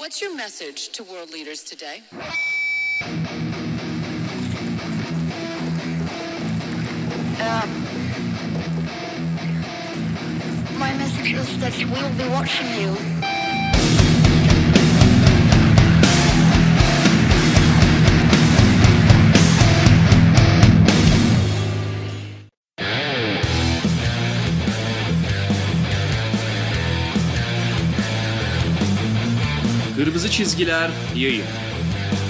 What's your message to world leaders today? Um, my message is that we will be watching you. Kırmızı çizgiler yayın.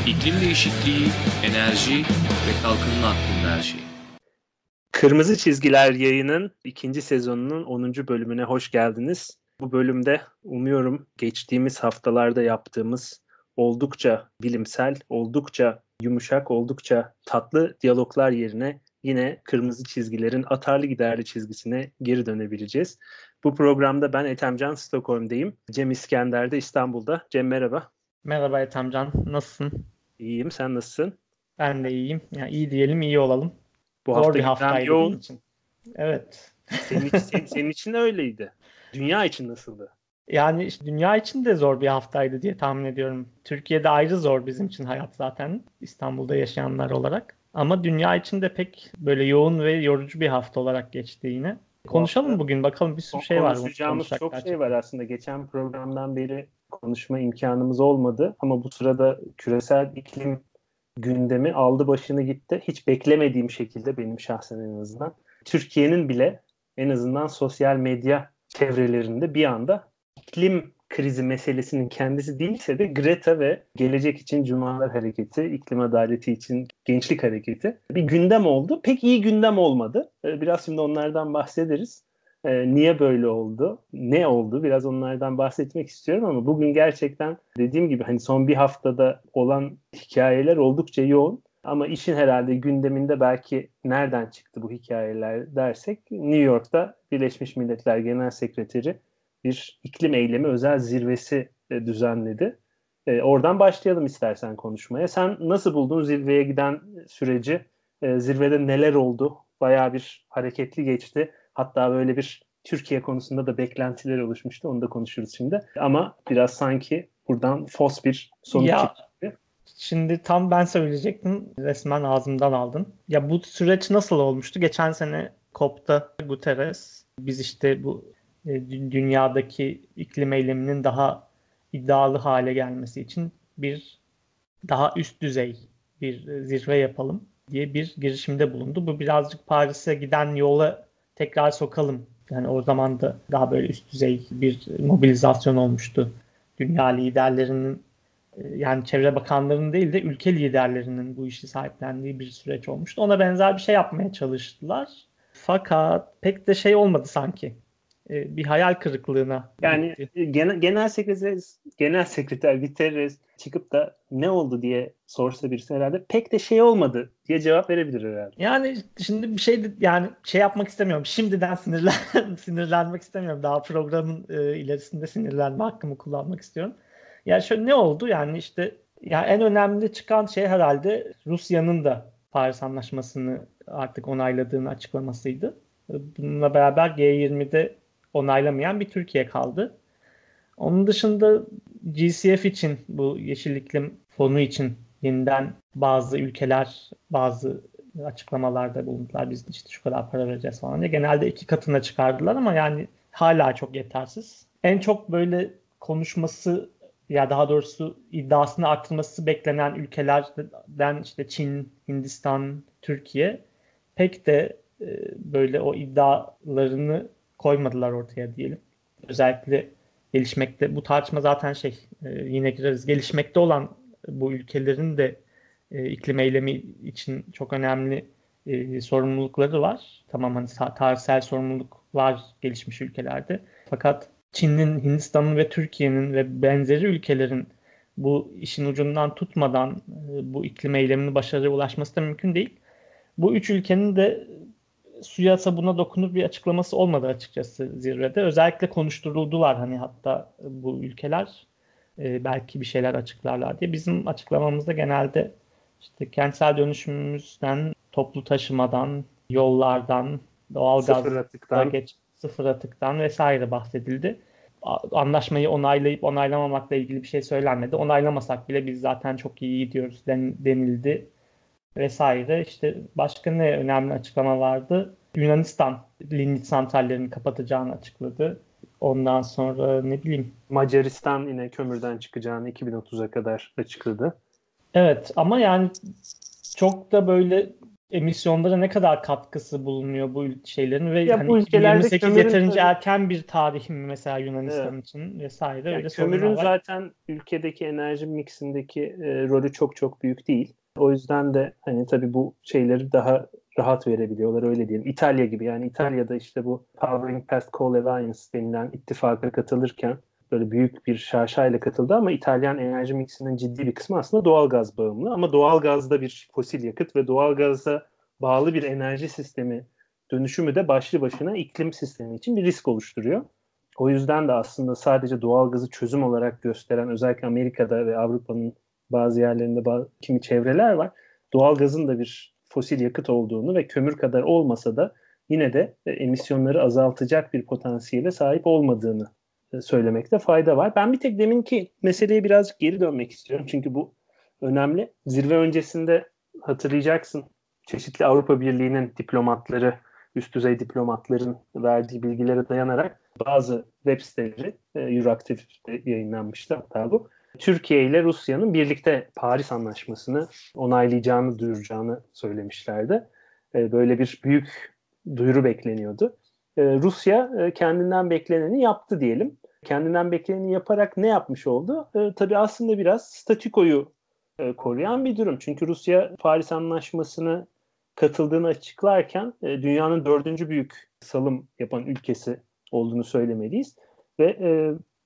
İklim değişikliği, enerji ve kalkınma hakkında her şey. Kırmızı Çizgiler yayının ikinci sezonunun 10. bölümüne hoş geldiniz. Bu bölümde umuyorum geçtiğimiz haftalarda yaptığımız oldukça bilimsel, oldukça yumuşak, oldukça tatlı diyaloglar yerine yine kırmızı çizgilerin atarlı giderli çizgisine geri dönebileceğiz. Bu programda ben Ethemcan Stockholm'deyim. Cem İskender de İstanbul'da. Cem merhaba. Merhaba Ethemcan, nasılsın? İyiyim, sen nasılsın? Ben de iyiyim. Yani iyi diyelim, iyi olalım. Bu Zor hafta bir haftaydı yoğun. benim için. Evet. Senin, için, senin, senin için de öyleydi. Dünya için nasıldı? Yani işte dünya için de zor bir haftaydı diye tahmin ediyorum. Türkiye'de ayrı zor bizim için hayat zaten. İstanbul'da yaşayanlar olarak. Ama dünya için de pek böyle yoğun ve yorucu bir hafta olarak geçti yine. Konuşalım bugün bakalım bir sürü şey var. Konuşacağımız çok gerçekten. şey var aslında. Geçen programdan beri konuşma imkanımız olmadı. Ama bu sırada küresel iklim gündemi aldı başını gitti. Hiç beklemediğim şekilde benim şahsen en azından. Türkiye'nin bile en azından sosyal medya çevrelerinde bir anda iklim krizi meselesinin kendisi değilse de Greta ve Gelecek için Cumalar Hareketi, iklim adaleti için Gençlik Hareketi bir gündem oldu. Pek iyi gündem olmadı. Ee, Biraz şimdi onlardan bahsederiz. Ee, niye böyle oldu? Ne oldu? Biraz onlardan bahsetmek istiyorum ama bugün gerçekten dediğim gibi hani son bir haftada olan hikayeler oldukça yoğun. Ama işin herhalde gündeminde belki nereden çıktı bu hikayeler dersek New York'ta Birleşmiş Milletler Genel Sekreteri bir iklim eylemi özel zirvesi e, düzenledi. E, oradan başlayalım istersen konuşmaya. Sen nasıl buldun zirveye giden süreci? E, zirvede neler oldu? Bayağı bir hareketli geçti. Hatta böyle bir Türkiye konusunda da beklentiler oluşmuştu. Onu da konuşuruz şimdi. Ama biraz sanki buradan fos bir sonuç Ya, çıktı. Şimdi tam ben söyleyecektim. Resmen ağzımdan aldın. Ya bu süreç nasıl olmuştu? Geçen sene COP'ta Guterres biz işte bu dünyadaki iklim eyleminin daha iddialı hale gelmesi için bir daha üst düzey bir e, zirve yapalım diye bir girişimde bulundu. Bu birazcık Paris'e giden yola tekrar sokalım. Yani o zaman da daha böyle üst düzey bir mobilizasyon olmuştu. Dünya liderlerinin e, yani çevre bakanlarının değil de ülke liderlerinin bu işi sahiplendiği bir süreç olmuştu. Ona benzer bir şey yapmaya çalıştılar. Fakat pek de şey olmadı sanki. E, Bir hayal kırıklığına Yani gitti. genel, genel sekreter genel sekreter Guterres çıkıp da ne oldu diye sorsa birisi herhalde pek de şey olmadı diye cevap verebilir herhalde. Yani şimdi bir şey yani şey yapmak istemiyorum. Şimdiden sinirlen sinirlenmek istemiyorum. Daha programın e, ilerisinde sinirlenme hakkımı kullanmak istiyorum. Yani şöyle ne oldu? Yani işte ya en önemli çıkan şey herhalde Rusya'nın da Paris Anlaşması'nı artık onayladığını açıklamasıydı. Bununla beraber G20'de onaylamayan bir Türkiye kaldı. Onun dışında GCF için bu Yeşil İklim Fonu için yeniden bazı ülkeler bazı açıklamalarda bulundular. Biz işte şu kadar para vereceğiz falan diye. Genelde iki katına çıkardılar ama yani hala çok yetersiz. En çok böyle konuşması ya daha doğrusu iddiasını arttırması beklenen ülkelerden işte Çin, Hindistan, Türkiye pek de e, böyle o iddialarını koymadılar ortaya diyelim. Özellikle gelişmekte bu tartışma zaten şey e, yine gireriz. Gelişmekte olan bu ülkelerin de e, iklim eylemi için çok önemli e, sorumlulukları var. Tamam hani ta- tarihsel sorumluluk var gelişmiş ülkelerde. Fakat Çin'in, Hindistan'ın ve Türkiye'nin ve benzeri ülkelerin bu işin ucundan tutmadan e, bu iklim eyleminin başarıya ulaşması da mümkün değil. Bu üç ülkenin de suya sabuna dokunur bir açıklaması olmadı açıkçası zirvede. Özellikle konuşturuldular hani hatta bu ülkeler e, belki bir şeyler açıklarlar diye. Bizim açıklamamızda genelde işte kentsel dönüşümümüzden, toplu taşımadan, yollardan, Sıfır doğalgazda atıktan. geç sıfır atıktan vesaire bahsedildi. anlaşmayı onaylayıp onaylamamakla ilgili bir şey söylenmedi. Onaylamasak bile biz zaten çok iyi gidiyoruz den, denildi vesaire. İşte başka ne önemli açıklama vardı? Yunanistan lignit santrallerini kapatacağını açıkladı. Ondan sonra ne bileyim. Macaristan yine kömürden çıkacağını 2030'a kadar açıkladı. Evet ama yani çok da böyle emisyonlara ne kadar katkısı bulunuyor bu şeylerin ve ya hani bu 2028 yeterince tabii, erken bir tarih mi mesela Yunanistan evet. için vesaire yani öyle Kömürün zaten ülkedeki enerji mixindeki e, rolü çok çok büyük değil. O yüzden de hani tabii bu şeyleri daha rahat verebiliyorlar öyle diyelim. İtalya gibi yani İtalya'da işte bu Powering Past Coal Alliance denilen ittifaka katılırken böyle büyük bir şaşayla katıldı ama İtalyan enerji mixinin ciddi bir kısmı aslında doğal gaz bağımlı. Ama doğal gazda bir fosil yakıt ve doğal gaza bağlı bir enerji sistemi dönüşümü de başlı başına iklim sistemi için bir risk oluşturuyor. O yüzden de aslında sadece doğal gazı çözüm olarak gösteren özellikle Amerika'da ve Avrupa'nın bazı yerlerinde bazı, kimi çevreler var. Doğal gazın da bir fosil yakıt olduğunu ve kömür kadar olmasa da yine de emisyonları azaltacak bir potansiyele sahip olmadığını e, söylemekte fayda var. Ben bir tek deminki meseleye birazcık geri dönmek istiyorum. Çünkü bu önemli. Zirve öncesinde hatırlayacaksın çeşitli Avrupa Birliği'nin diplomatları, üst düzey diplomatların verdiği bilgilere dayanarak bazı web siteleri e, Euroactive'de yayınlanmıştı hatta bu. Türkiye ile Rusya'nın birlikte Paris Anlaşması'nı onaylayacağını, duyuracağını söylemişlerdi. E, böyle bir büyük duyuru bekleniyordu. E, Rusya e, kendinden bekleneni yaptı diyelim. Kendinden bekleneni yaparak ne yapmış oldu? Tabii aslında biraz statükoyu e, koruyan bir durum. Çünkü Rusya Paris Anlaşması'nı katıldığını açıklarken dünyanın dördüncü büyük salım yapan ülkesi olduğunu söylemeliyiz. Ve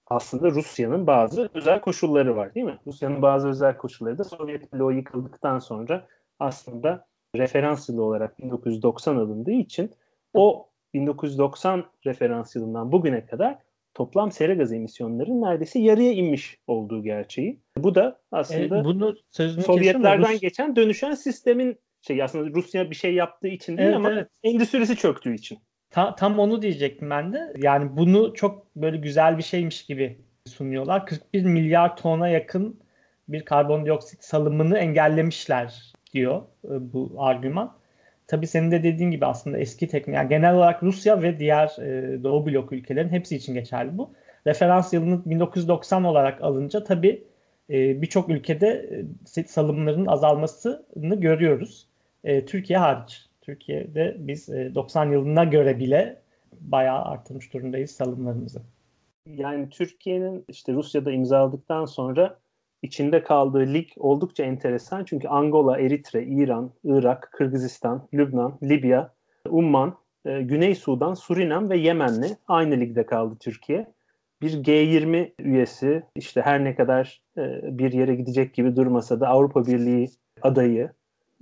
aslında Rusya'nın bazı özel koşulları var değil mi? Rusya'nın bazı özel koşulları da Sovyet bloğu yıkıldıktan sonra aslında referans yılı olarak 1990 alındığı için o 1990 referans yılından bugüne kadar toplam sera gazı emisyonlarının neredeyse yarıya inmiş olduğu gerçeği. Bu da aslında e, bunu Sovyetlerden Rus... geçen dönüşen sistemin şey aslında Rusya bir şey yaptığı için değil evet, ama evet. endüstrisi çöktüğü için. Ta, tam onu diyecektim ben de. Yani bunu çok böyle güzel bir şeymiş gibi sunuyorlar. 41 milyar tona yakın bir karbondioksit salımını engellemişler diyor e, bu argüman. Tabii senin de dediğin gibi aslında eski teknik, yani genel olarak Rusya ve diğer e, Doğu blok ülkelerin hepsi için geçerli bu. Referans yılını 1990 olarak alınca tabii e, birçok ülkede e, salımların azalmasını görüyoruz. E, Türkiye hariç. Türkiye'de biz 90 e, yılına göre bile bayağı artmış durumdayız salımlarımızı. Yani Türkiye'nin işte Rusya'da imzaladıktan sonra içinde kaldığı lig oldukça enteresan. Çünkü Angola, Eritre, İran, Irak, Kırgızistan, Lübnan, Libya, Umman, e, Güney Sudan, Surinam ve Yemen'le aynı ligde kaldı Türkiye. Bir G20 üyesi işte her ne kadar bir yere gidecek gibi durmasa da Avrupa Birliği adayı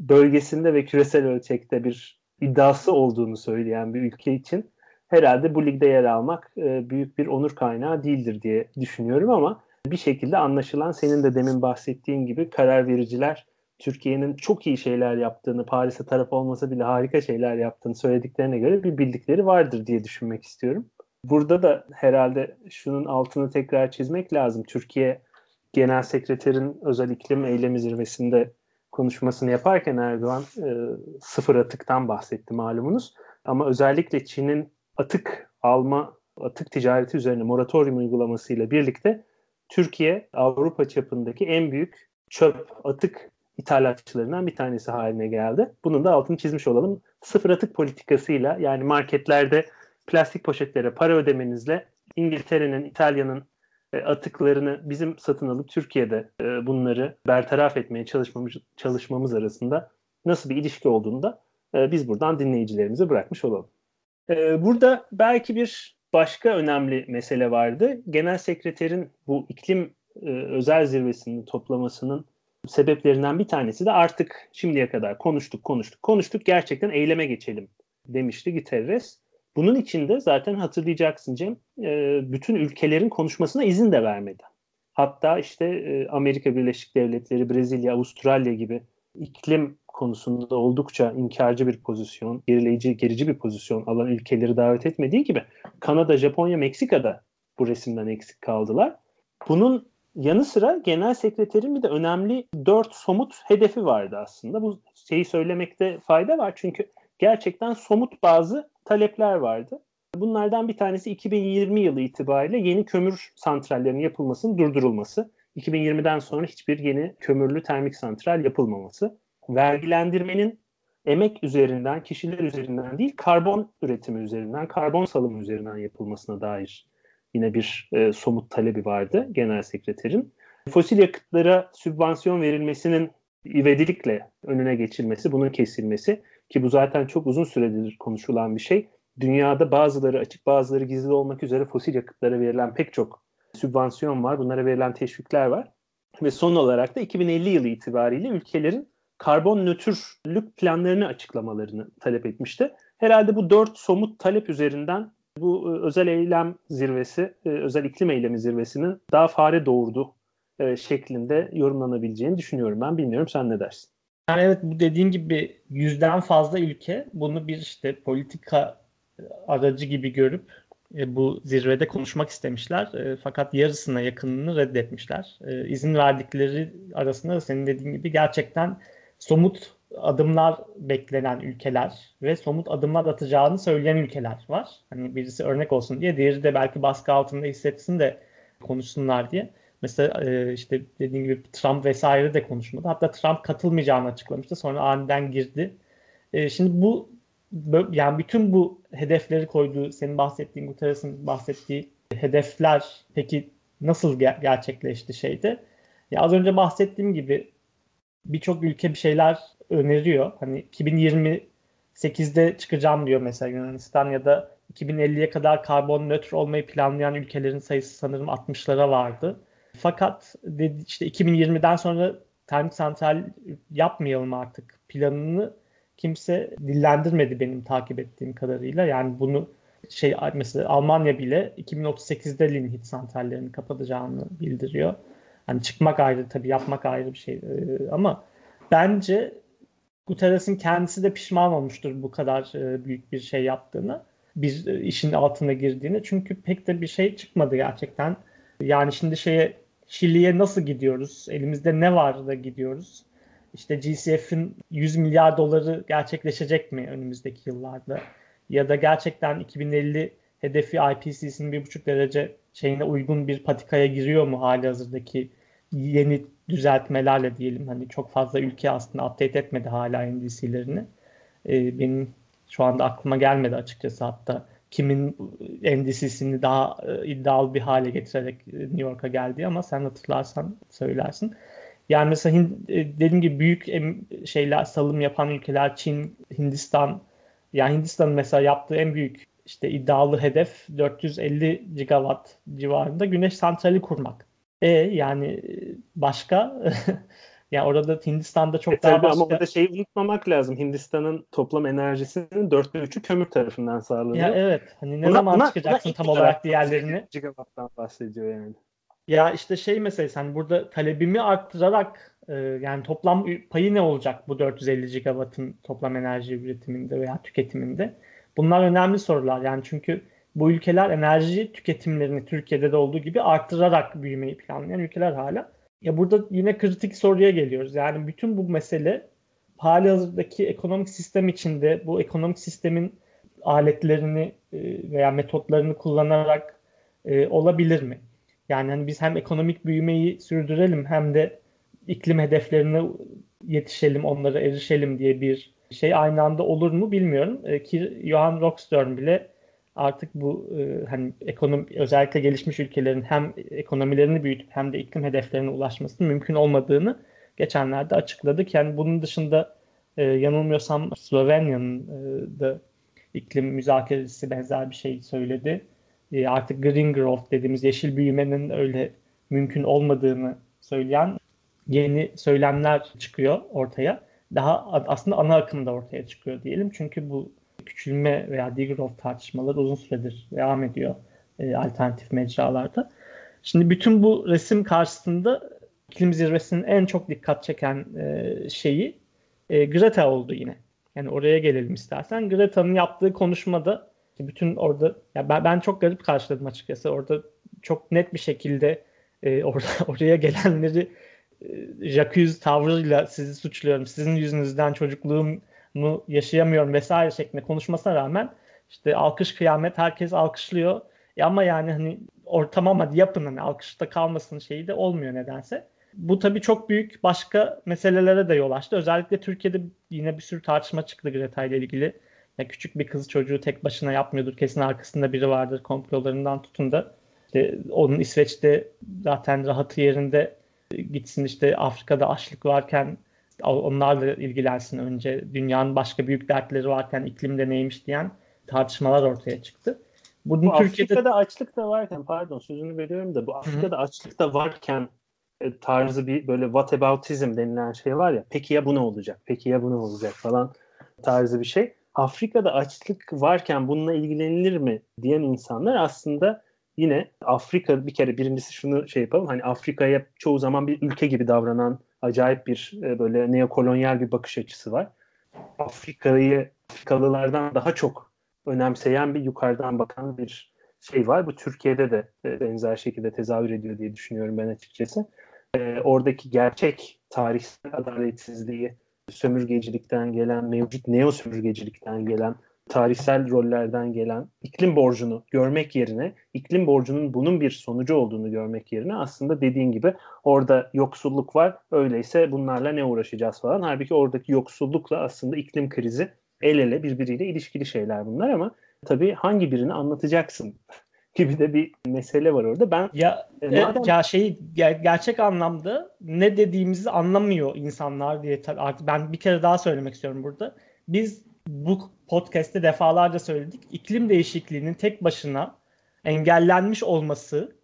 bölgesinde ve küresel ölçekte bir iddiası olduğunu söyleyen bir ülke için herhalde bu ligde yer almak e, büyük bir onur kaynağı değildir diye düşünüyorum ama bir şekilde anlaşılan senin de demin bahsettiğin gibi karar vericiler Türkiye'nin çok iyi şeyler yaptığını, Paris'e taraf olmasa bile harika şeyler yaptığını söylediklerine göre bir bildikleri vardır diye düşünmek istiyorum. Burada da herhalde şunun altını tekrar çizmek lazım. Türkiye Genel Sekreterin özel iklim eylemi zirvesinde konuşmasını yaparken Erdoğan e, sıfır atıktan bahsetti malumunuz. Ama özellikle Çin'in atık alma, atık ticareti üzerine moratorium uygulamasıyla birlikte Türkiye Avrupa çapındaki en büyük çöp atık ithalatçılarından bir tanesi haline geldi. Bunun da altını çizmiş olalım. Sıfır atık politikasıyla yani marketlerde plastik poşetlere para ödemenizle İngiltere'nin, İtalya'nın atıklarını bizim satın alıp Türkiye'de e, bunları bertaraf etmeye çalışmamız, çalışmamız arasında nasıl bir ilişki olduğunu da e, biz buradan dinleyicilerimize bırakmış olalım. Burada belki bir başka önemli mesele vardı. Genel sekreterin bu iklim özel zirvesini toplamasının sebeplerinden bir tanesi de artık şimdiye kadar konuştuk konuştuk konuştuk gerçekten eyleme geçelim demişti Guterres. Bunun içinde zaten hatırlayacaksın Cem, e, bütün ülkelerin konuşmasına izin de vermedi. Hatta işte e, Amerika Birleşik Devletleri, Brezilya, Avustralya gibi iklim konusunda oldukça inkarcı bir pozisyon, gerileyici, gerici bir pozisyon alan ülkeleri davet etmediği gibi Kanada, Japonya, Meksika'da bu resimden eksik kaldılar. Bunun yanı sıra genel sekreterin bir de önemli dört somut hedefi vardı aslında. Bu şeyi söylemekte fayda var çünkü gerçekten somut bazı talepler vardı. Bunlardan bir tanesi 2020 yılı itibariyle yeni kömür santrallerinin yapılmasının durdurulması. 2020'den sonra hiçbir yeni kömürlü termik santral yapılmaması. Vergilendirmenin emek üzerinden, kişiler üzerinden değil, karbon üretimi üzerinden, karbon salımı üzerinden yapılmasına dair yine bir e, somut talebi vardı genel sekreterin. Fosil yakıtlara sübvansiyon verilmesinin ivedilikle önüne geçilmesi, bunun kesilmesi ki bu zaten çok uzun süredir konuşulan bir şey. Dünyada bazıları açık bazıları gizli olmak üzere fosil yakıtlara verilen pek çok sübvansiyon var. Bunlara verilen teşvikler var. Ve son olarak da 2050 yılı itibariyle ülkelerin karbon nötrlük planlarını açıklamalarını talep etmişti. Herhalde bu dört somut talep üzerinden bu e, özel eylem zirvesi, e, özel iklim eylemi zirvesinin daha fare doğurdu e, şeklinde yorumlanabileceğini düşünüyorum ben. Bilmiyorum sen ne dersin? Yani evet bu dediğin gibi yüzden fazla ülke bunu bir işte politika aracı gibi görüp bu zirvede konuşmak istemişler. fakat yarısına yakınını reddetmişler. İzin verdikleri arasında da senin dediğin gibi gerçekten somut adımlar beklenen ülkeler ve somut adımlar atacağını söyleyen ülkeler var. Hani birisi örnek olsun diye, diğeri de belki baskı altında hissetsin de konuşsunlar diye. Mesela e, işte dediğim gibi Trump vesaire de konuşmadı. Hatta Trump katılmayacağını açıklamıştı. Sonra aniden girdi. E, şimdi bu yani bütün bu hedefleri koyduğu, senin bahsettiğin Guterres'in bahsettiği hedefler peki nasıl ger- gerçekleşti şeyde? Ya az önce bahsettiğim gibi birçok ülke bir şeyler öneriyor. Hani 2028'de çıkacağım diyor mesela Yunanistan ya da 2050'ye kadar karbon nötr olmayı planlayan ülkelerin sayısı sanırım 60'lara vardı. Fakat dedi işte 2020'den sonra termik santral yapmayalım artık planını kimse dillendirmedi benim takip ettiğim kadarıyla. Yani bunu şey mesela Almanya bile 2038'de lignit santrallerini kapatacağını bildiriyor. Hani çıkmak ayrı tabii yapmak ayrı bir şey ama bence Guterres'in kendisi de pişman olmuştur bu kadar büyük bir şey yaptığını, bir işin altına girdiğini. Çünkü pek de bir şey çıkmadı gerçekten. Yani şimdi şeye Şili'ye nasıl gidiyoruz? Elimizde ne var da gidiyoruz? İşte GCF'in 100 milyar doları gerçekleşecek mi önümüzdeki yıllarda? Ya da gerçekten 2050 hedefi IPCC'nin 1,5 derece şeyine uygun bir patikaya giriyor mu hali hazırdaki yeni düzeltmelerle diyelim. Hani çok fazla ülke aslında update etmedi hala NDC'lerini. Ee, benim şu anda aklıma gelmedi açıkçası hatta kimin NDC'sini daha e, iddialı bir hale getirerek New York'a geldi ama sen hatırlarsan söylersin. Yani mesela Hind, e, dediğim gibi büyük şeyler salım yapan ülkeler Çin, Hindistan. Yani Hindistan'ın mesela yaptığı en büyük işte iddialı hedef 450 gigawatt civarında güneş santrali kurmak. E yani başka yani orada Hindistan'da çok e, daha başka... Ama orada şeyi unutmamak lazım. Hindistan'ın toplam enerjisinin dörtte üçü kömür tarafından sağlanıyor. Ya evet. Hani ne buna, zaman buna, çıkacaksın buna tam olarak diğerlerini? Gigawatt'tan bahsediyor yani. Ya işte şey meselesi hani burada talebimi arttırarak e, yani toplam payı ne olacak bu 450 gigawattın toplam enerji üretiminde veya tüketiminde? Bunlar önemli sorular yani çünkü bu ülkeler enerji tüketimlerini Türkiye'de de olduğu gibi arttırarak büyümeyi planlayan ülkeler hala. Ya burada yine kritik soruya geliyoruz. Yani bütün bu mesele hali hazırdaki ekonomik sistem içinde bu ekonomik sistemin aletlerini e, veya metotlarını kullanarak e, olabilir mi? Yani hani biz hem ekonomik büyümeyi sürdürelim hem de iklim hedeflerine yetişelim, onlara erişelim diye bir şey aynı anda olur mu bilmiyorum. E, ki Johan Rockström bile artık bu e, hani ekonomi özellikle gelişmiş ülkelerin hem ekonomilerini büyütüp hem de iklim hedeflerine ulaşmasının mümkün olmadığını geçenlerde açıkladık. Yani bunun dışında e, yanılmıyorsam Slovenya'nın e, da iklim müzakeresi benzer bir şey söyledi. E, artık green growth dediğimiz yeşil büyümenin öyle mümkün olmadığını söyleyen yeni söylemler çıkıyor ortaya. Daha aslında ana akımda ortaya çıkıyor diyelim. Çünkü bu küçülme veya degrowth tartışmaları uzun süredir devam ediyor e, alternatif mecralarda. Şimdi bütün bu resim karşısında iklim zirvesinin en çok dikkat çeken e, şeyi e, Greta oldu yine. Yani oraya gelelim istersen. Greta'nın yaptığı konuşmada bütün orada ya ben, ben çok garip karşıladım açıkçası. Orada çok net bir şekilde e, or oraya gelenleri e, Jacques tavrıyla sizi suçluyorum. Sizin yüzünüzden çocukluğumu yaşayamıyorum vesaire şeklinde konuşmasına rağmen işte alkış kıyamet herkes alkışlıyor. E ama yani hani ortamam hadi yapın hani alkışta kalmasın şeyi de olmuyor nedense. Bu tabii çok büyük başka meselelere de yol açtı. Özellikle Türkiye'de yine bir sürü tartışma çıktı Greta ile ilgili. Ya küçük bir kız çocuğu tek başına yapmıyordur. Kesin arkasında biri vardır komplolarından tutun da. İşte onun İsveç'te zaten rahatı yerinde gitsin işte Afrika'da açlık varken onlarla ilgilensin önce. Dünyanın başka büyük dertleri varken iklimde neymiş diyen tartışmalar ortaya çıktı. Bunun bu Türkiye'de... Afrika'da açlık da varken pardon sözünü veriyorum da bu Afrika'da Hı-hı. açlık da varken e, tarzı bir böyle whataboutism denilen şey var ya peki ya bu ne olacak peki ya bu ne olacak falan tarzı bir şey. Afrika'da açlık varken bununla ilgilenilir mi diyen insanlar aslında yine Afrika bir kere birincisi şunu şey yapalım hani Afrika'ya çoğu zaman bir ülke gibi davranan acayip bir e, böyle neokolonyal bir bakış açısı var. Afrika'yı Afrikalılardan daha çok önemseyen bir yukarıdan bakan bir şey var. Bu Türkiye'de de e, benzer şekilde tezahür ediyor diye düşünüyorum ben açıkçası. E, oradaki gerçek tarihsel adaletsizliği, sömürgecilikten gelen, mevcut neo sömürgecilikten gelen, tarihsel rollerden gelen iklim borcunu görmek yerine, iklim borcunun bunun bir sonucu olduğunu görmek yerine aslında dediğin gibi orada yoksulluk var, öyleyse bunlarla ne uğraşacağız falan. Halbuki oradaki yoksullukla aslında iklim krizi el ele birbiriyle ilişkili şeyler bunlar ama tabii hangi birini anlatacaksın gibi de bir mesele var orada. Ben ya e, madem... ya şey ger- gerçek anlamda ne dediğimizi anlamıyor insanlar diye artık ben bir kere daha söylemek istiyorum burada. Biz bu podcast'te defalarca söyledik. İklim değişikliğinin tek başına engellenmiş olması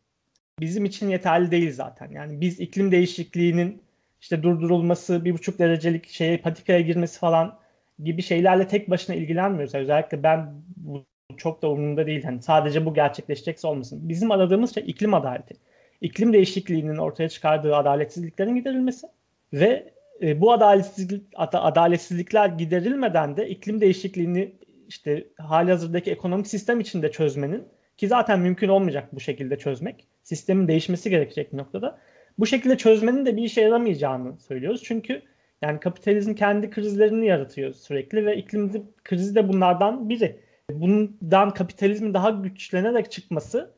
bizim için yeterli değil zaten. Yani biz iklim değişikliğinin işte durdurulması, bir buçuk derecelik şeye patikaya girmesi falan gibi şeylerle tek başına ilgilenmiyoruz. Özellikle ben bu çok da umurumda değil. Yani sadece bu gerçekleşecekse olmasın. Bizim aradığımız şey iklim adaleti. İklim değişikliğinin ortaya çıkardığı adaletsizliklerin giderilmesi ve e, bu adaletsizlik, adaletsizlikler giderilmeden de iklim değişikliğini işte hali hazırdaki ekonomik sistem içinde çözmenin ki zaten mümkün olmayacak bu şekilde çözmek. Sistemin değişmesi gerekecek bir noktada. Bu şekilde çözmenin de bir işe yaramayacağını söylüyoruz. Çünkü yani kapitalizm kendi krizlerini yaratıyor sürekli ve iklim krizi de bunlardan biri. Bundan kapitalizmin daha güçlenerek çıkması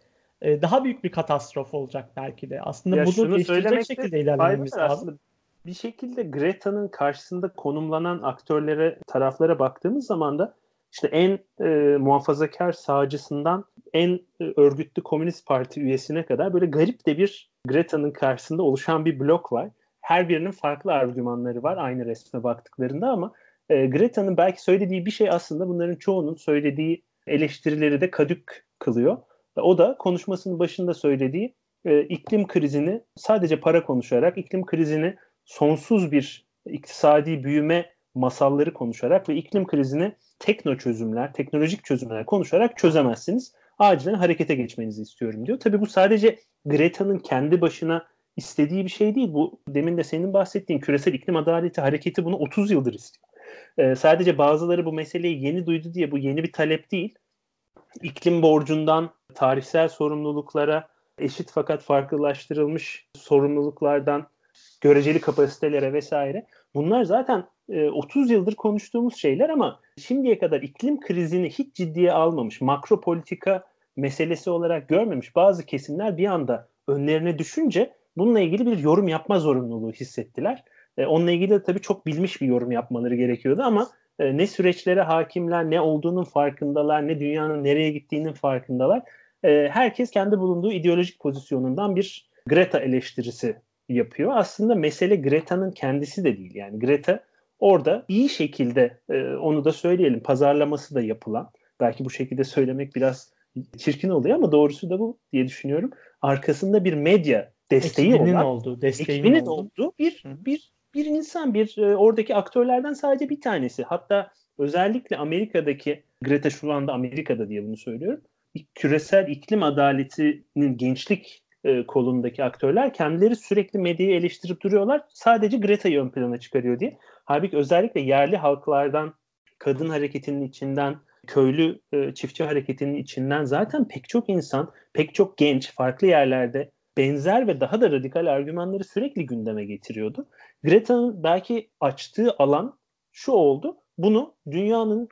e, daha büyük bir katastrof olacak belki de. Aslında ya bunu değiştirecek şekilde ilerlememiz lazım. Bir şekilde Greta'nın karşısında konumlanan aktörlere, taraflara baktığımız zaman da işte en e, muhafazakar sağcısından en e, örgütlü komünist parti üyesine kadar böyle garip de bir Greta'nın karşısında oluşan bir blok var her birinin farklı argümanları var aynı resme baktıklarında ama e, Greta'nın belki söylediği bir şey aslında bunların çoğunun söylediği eleştirileri de kadük kılıyor. O da konuşmasının başında söylediği e, iklim krizini sadece para konuşarak, iklim krizini sonsuz bir iktisadi büyüme masalları konuşarak ve iklim krizini tekno çözümler, teknolojik çözümler konuşarak çözemezsiniz. Acilen harekete geçmenizi istiyorum diyor. Tabii bu sadece Greta'nın kendi başına istediği bir şey değil. Bu demin de senin bahsettiğin küresel iklim adaleti hareketi bunu 30 yıldır istiyor. Ee, sadece bazıları bu meseleyi yeni duydu diye bu yeni bir talep değil. İklim borcundan tarihsel sorumluluklara, eşit fakat farklılaştırılmış sorumluluklardan göreceli kapasitelere vesaire. Bunlar zaten e, 30 yıldır konuştuğumuz şeyler ama şimdiye kadar iklim krizini hiç ciddiye almamış, makro politika meselesi olarak görmemiş bazı kesimler bir anda önlerine düşünce bununla ilgili bir yorum yapma zorunluluğu hissettiler. E, onunla ilgili de tabii çok bilmiş bir yorum yapmaları gerekiyordu ama e, ne süreçlere hakimler, ne olduğunun farkındalar, ne dünyanın nereye gittiğinin farkındalar. E, herkes kendi bulunduğu ideolojik pozisyonundan bir Greta eleştirisi yapıyor. Aslında mesele Greta'nın kendisi de değil. Yani Greta orada iyi şekilde e, onu da söyleyelim pazarlaması da yapılan belki bu şekilde söylemek biraz çirkin oluyor ama doğrusu da bu diye düşünüyorum. Arkasında bir medya desteği ekibinin olan, olduğu, ekibinin oldu. olduğu bir bir bir insan, bir e, oradaki aktörlerden sadece bir tanesi. Hatta özellikle Amerika'daki Greta şu anda Amerika'da diye bunu söylüyorum. Küresel iklim adaletinin gençlik e, kolundaki aktörler kendileri sürekli medyayı eleştirip duruyorlar. Sadece Greta'yı ön plana çıkarıyor diye. Halbuki özellikle yerli halklardan, kadın hareketinin içinden, köylü e, çiftçi hareketinin içinden zaten pek çok insan, pek çok genç farklı yerlerde benzer ve daha da radikal argümanları sürekli gündeme getiriyordu. Greta'nın belki açtığı alan şu oldu. Bunu dünyanın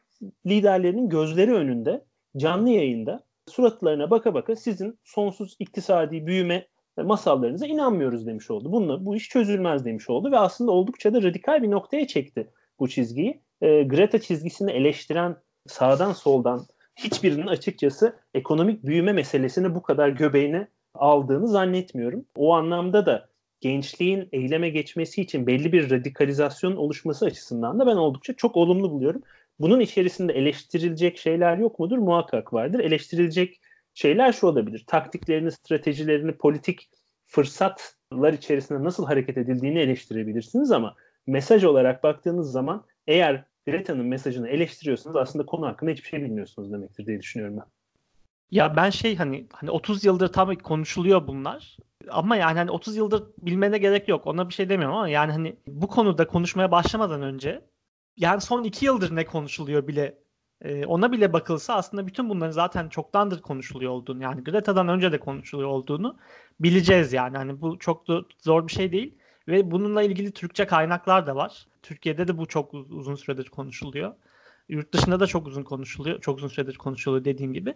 liderlerinin gözleri önünde canlı yayında suratlarına baka baka sizin sonsuz iktisadi büyüme masallarınıza inanmıyoruz demiş oldu. Bununla bu iş çözülmez demiş oldu ve aslında oldukça da radikal bir noktaya çekti bu çizgiyi. E, Greta çizgisini eleştiren sağdan soldan hiçbirinin açıkçası ekonomik büyüme meselesini bu kadar göbeğine aldığını zannetmiyorum. O anlamda da gençliğin eyleme geçmesi için belli bir radikalizasyon oluşması açısından da ben oldukça çok olumlu buluyorum. Bunun içerisinde eleştirilecek şeyler yok mudur? Muhakkak vardır. Eleştirilecek şeyler şu olabilir. Taktiklerini, stratejilerini, politik fırsatlar içerisinde nasıl hareket edildiğini eleştirebilirsiniz ama mesaj olarak baktığınız zaman eğer Greta'nın mesajını eleştiriyorsanız aslında konu hakkında hiçbir şey bilmiyorsunuz demektir diye düşünüyorum ben. Ya ben şey hani hani 30 yıldır tabii konuşuluyor bunlar. Ama yani hani 30 yıldır bilmene gerek yok. Ona bir şey demiyorum ama yani hani bu konuda konuşmaya başlamadan önce yani son 2 yıldır ne konuşuluyor bile e, ona bile bakılsa aslında bütün bunların zaten çoktandır konuşuluyor olduğunu yani Greta'dan önce de konuşuluyor olduğunu bileceğiz yani. Hani bu çok da zor bir şey değil ve bununla ilgili Türkçe kaynaklar da var. Türkiye'de de bu çok uzun süredir konuşuluyor. Yurt dışında da çok uzun konuşuluyor. Çok uzun süredir konuşuluyor dediğim gibi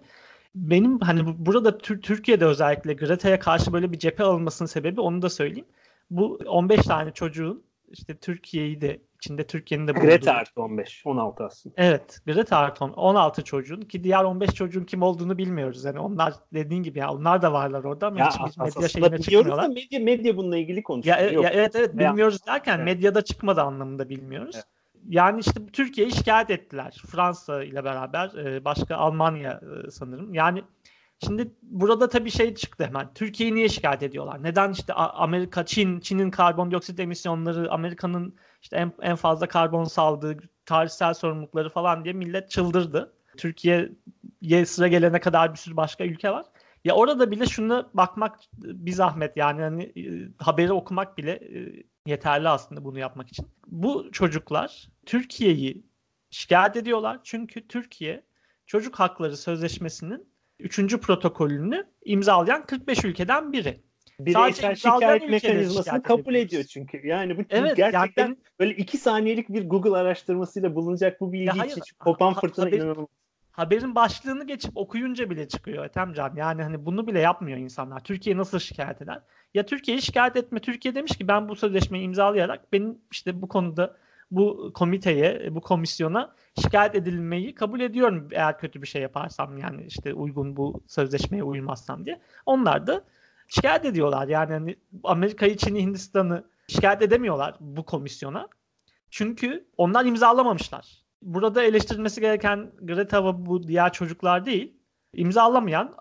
benim hani burada Türkiye'de özellikle Greta'ya karşı böyle bir cephe alınmasının sebebi onu da söyleyeyim. Bu 15 tane çocuğun işte Türkiye'yi de içinde Türkiye'nin de bulunduğu. Greta artı 15, 16 aslında. Evet, Greta artı 16 çocuğun ki diğer 15 çocuğun kim olduğunu bilmiyoruz. Yani onlar dediğin gibi ya onlar da varlar orada ama ya hiç medya şeyine çıkmıyorlar. Da medya, medya bununla ilgili konuşuyor. Ya, ya, evet evet bilmiyoruz derken evet. medyada çıkmadı anlamında bilmiyoruz. Evet yani işte Türkiye'yi şikayet ettiler. Fransa ile beraber e, başka Almanya e, sanırım. Yani şimdi burada tabii şey çıktı hemen. Türkiye'yi niye şikayet ediyorlar? Neden işte Amerika, Çin, Çin'in karbondioksit emisyonları, Amerika'nın işte en, en fazla karbon saldığı tarihsel sorumlulukları falan diye millet çıldırdı. Türkiye'ye sıra gelene kadar bir sürü başka ülke var. Ya orada bile şunu bakmak bir zahmet yani hani e, haberi okumak bile e, yeterli aslında bunu yapmak için. Bu çocuklar Türkiye'yi şikayet ediyorlar çünkü Türkiye Çocuk Hakları Sözleşmesi'nin 3. protokolünü imzalayan 45 ülkeden biri. Bireysel şikayet mekanizmasını şikayet kabul ediyor çünkü. Yani bu evet, gerçekten yani böyle iki saniyelik bir Google araştırmasıyla bulunacak bu bilgi ya için kopan fırtına haber, inanılmaz. Haberin başlığını geçip okuyunca bile çıkıyor Ethemcan. Yani hani bunu bile yapmıyor insanlar. Türkiye nasıl şikayet eder? Ya Türkiye'yi şikayet etme. Türkiye demiş ki ben bu sözleşmeyi imzalayarak benim işte bu konuda bu komiteye, bu komisyona şikayet edilmeyi kabul ediyorum eğer kötü bir şey yaparsam yani işte uygun bu sözleşmeye uymazsam diye. Onlar da şikayet ediyorlar. Yani hani Amerika'yı, Çin'i, Hindistan'ı şikayet edemiyorlar bu komisyona. Çünkü onlar imzalamamışlar. Burada eleştirilmesi gereken Greta ve bu diğer çocuklar değil. İmzalamayan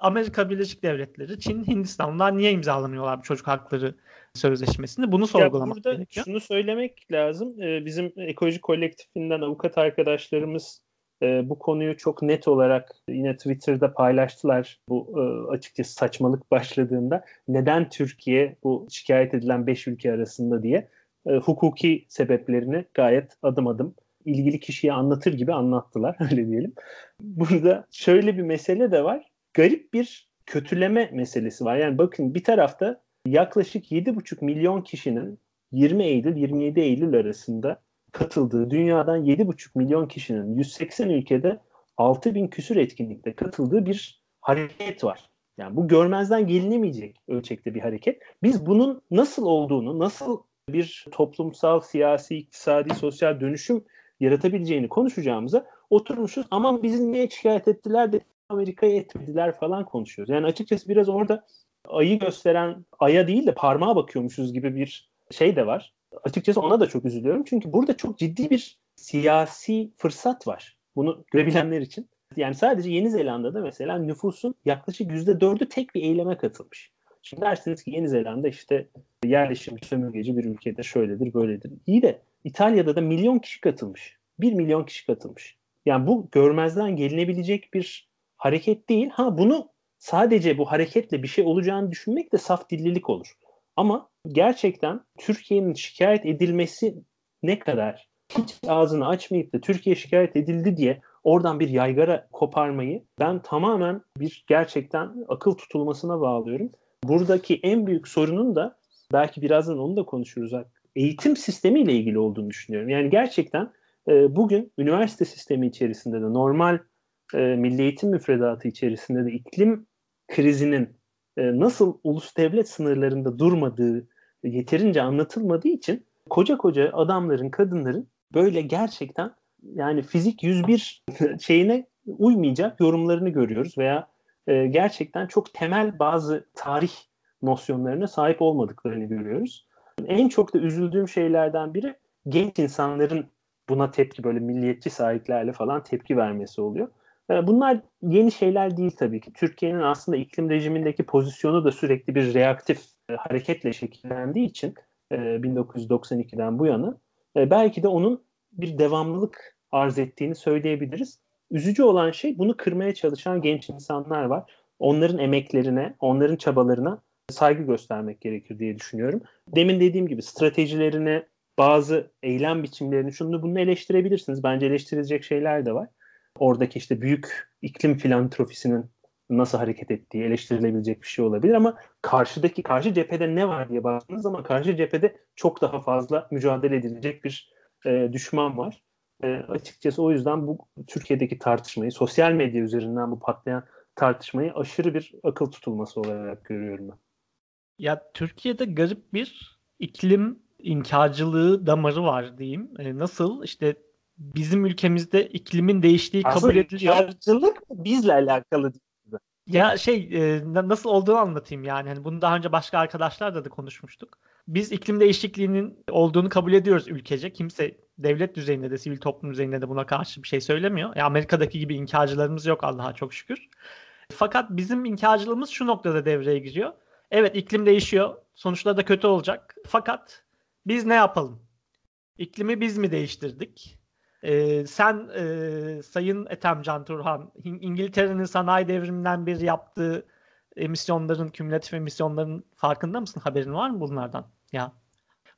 Amerika Birleşik Devletleri, Çin, Hindistan bunlar niye imzalamıyorlar bu çocuk hakları sözleşmesini? Bunu sorgulamak burada gerekiyor. Şunu söylemek lazım. Ee, bizim ekoloji kolektifinden avukat arkadaşlarımız e, bu konuyu çok net olarak yine Twitter'da paylaştılar. Bu e, açıkçası saçmalık başladığında neden Türkiye bu şikayet edilen 5 ülke arasında diye e, hukuki sebeplerini gayet adım adım ilgili kişiye anlatır gibi anlattılar öyle diyelim. Burada şöyle bir mesele de var garip bir kötüleme meselesi var. Yani bakın bir tarafta yaklaşık 7,5 milyon kişinin 20 Eylül 27 Eylül arasında katıldığı dünyadan 7,5 milyon kişinin 180 ülkede 6 bin küsür etkinlikte katıldığı bir hareket var. Yani bu görmezden gelinemeyecek ölçekte bir hareket. Biz bunun nasıl olduğunu, nasıl bir toplumsal, siyasi, iktisadi, sosyal dönüşüm yaratabileceğini konuşacağımıza oturmuşuz. Aman bizi niye şikayet ettiler de Amerika'ya etmediler falan konuşuyoruz. Yani açıkçası biraz orada ayı gösteren aya değil de parmağa bakıyormuşuz gibi bir şey de var. Açıkçası ona da çok üzülüyorum. Çünkü burada çok ciddi bir siyasi fırsat var. Bunu görebilenler için. Yani sadece Yeni Zelanda'da mesela nüfusun yaklaşık yüzde dördü tek bir eyleme katılmış. Şimdi dersiniz ki Yeni Zelanda işte yerleşim sömürgeci bir ülkede şöyledir böyledir. İyi de İtalya'da da milyon kişi katılmış. Bir milyon kişi katılmış. Yani bu görmezden gelinebilecek bir hareket değil. Ha bunu sadece bu hareketle bir şey olacağını düşünmek de saf dillilik olur. Ama gerçekten Türkiye'nin şikayet edilmesi ne kadar hiç ağzını açmayıp da Türkiye şikayet edildi diye oradan bir yaygara koparmayı ben tamamen bir gerçekten akıl tutulmasına bağlıyorum. Buradaki en büyük sorunun da belki birazdan onu da konuşuruz. Eğitim sistemiyle ilgili olduğunu düşünüyorum. Yani gerçekten e, bugün üniversite sistemi içerisinde de normal e, milli eğitim müfredatı içerisinde de iklim krizinin e, nasıl ulus devlet sınırlarında durmadığı yeterince anlatılmadığı için koca koca adamların, kadınların böyle gerçekten yani fizik 101 şeyine uymayacak yorumlarını görüyoruz veya e, gerçekten çok temel bazı tarih nosyonlarına sahip olmadıklarını görüyoruz. En çok da üzüldüğüm şeylerden biri genç insanların buna tepki böyle milliyetçi sahiplerle falan tepki vermesi oluyor. E, bunlar yeni şeyler değil tabii ki. Türkiye'nin aslında iklim rejimindeki pozisyonu da sürekli bir reaktif e, hareketle şekillendiği için 1992'den bu yana belki de onun bir devamlılık arz ettiğini söyleyebiliriz. Üzücü olan şey bunu kırmaya çalışan genç insanlar var. Onların emeklerine, onların çabalarına saygı göstermek gerekir diye düşünüyorum. Demin dediğim gibi stratejilerini, bazı eylem biçimlerini, şunu bunu eleştirebilirsiniz. Bence eleştirilecek şeyler de var. Oradaki işte büyük iklim filantrofisinin nasıl hareket ettiği eleştirilebilecek bir şey olabilir ama karşıdaki karşı cephede ne var diye baktığınız zaman karşı cephede çok daha fazla mücadele edilecek bir e, düşman var. E, açıkçası o yüzden bu Türkiye'deki tartışmayı, sosyal medya üzerinden bu patlayan tartışmayı aşırı bir akıl tutulması olarak görüyorum ben. Ya Türkiye'de garip bir iklim inkarcılığı damarı var diyeyim. E, nasıl? işte bizim ülkemizde iklimin değiştiği kabul Aslında ediliyor. İnkarcılık bizle alakalı değil. Ya şey e, nasıl olduğunu anlatayım yani. Hani bunu daha önce başka arkadaşlarla da konuşmuştuk. Biz iklim değişikliğinin olduğunu kabul ediyoruz ülkece. Kimse devlet düzeyinde de sivil toplum düzeyinde de buna karşı bir şey söylemiyor. Ya Amerika'daki gibi inkarcılarımız yok Allah'a çok şükür. Fakat bizim inkarcılığımız şu noktada devreye giriyor. Evet iklim değişiyor. Sonuçları da kötü olacak. Fakat biz ne yapalım? İklimi biz mi değiştirdik? Ee, sen e, Sayın Ethem Can Turhan, İngiltere'nin sanayi devriminden bir yaptığı emisyonların, kümülatif emisyonların farkında mısın? Haberin var mı bunlardan? Ya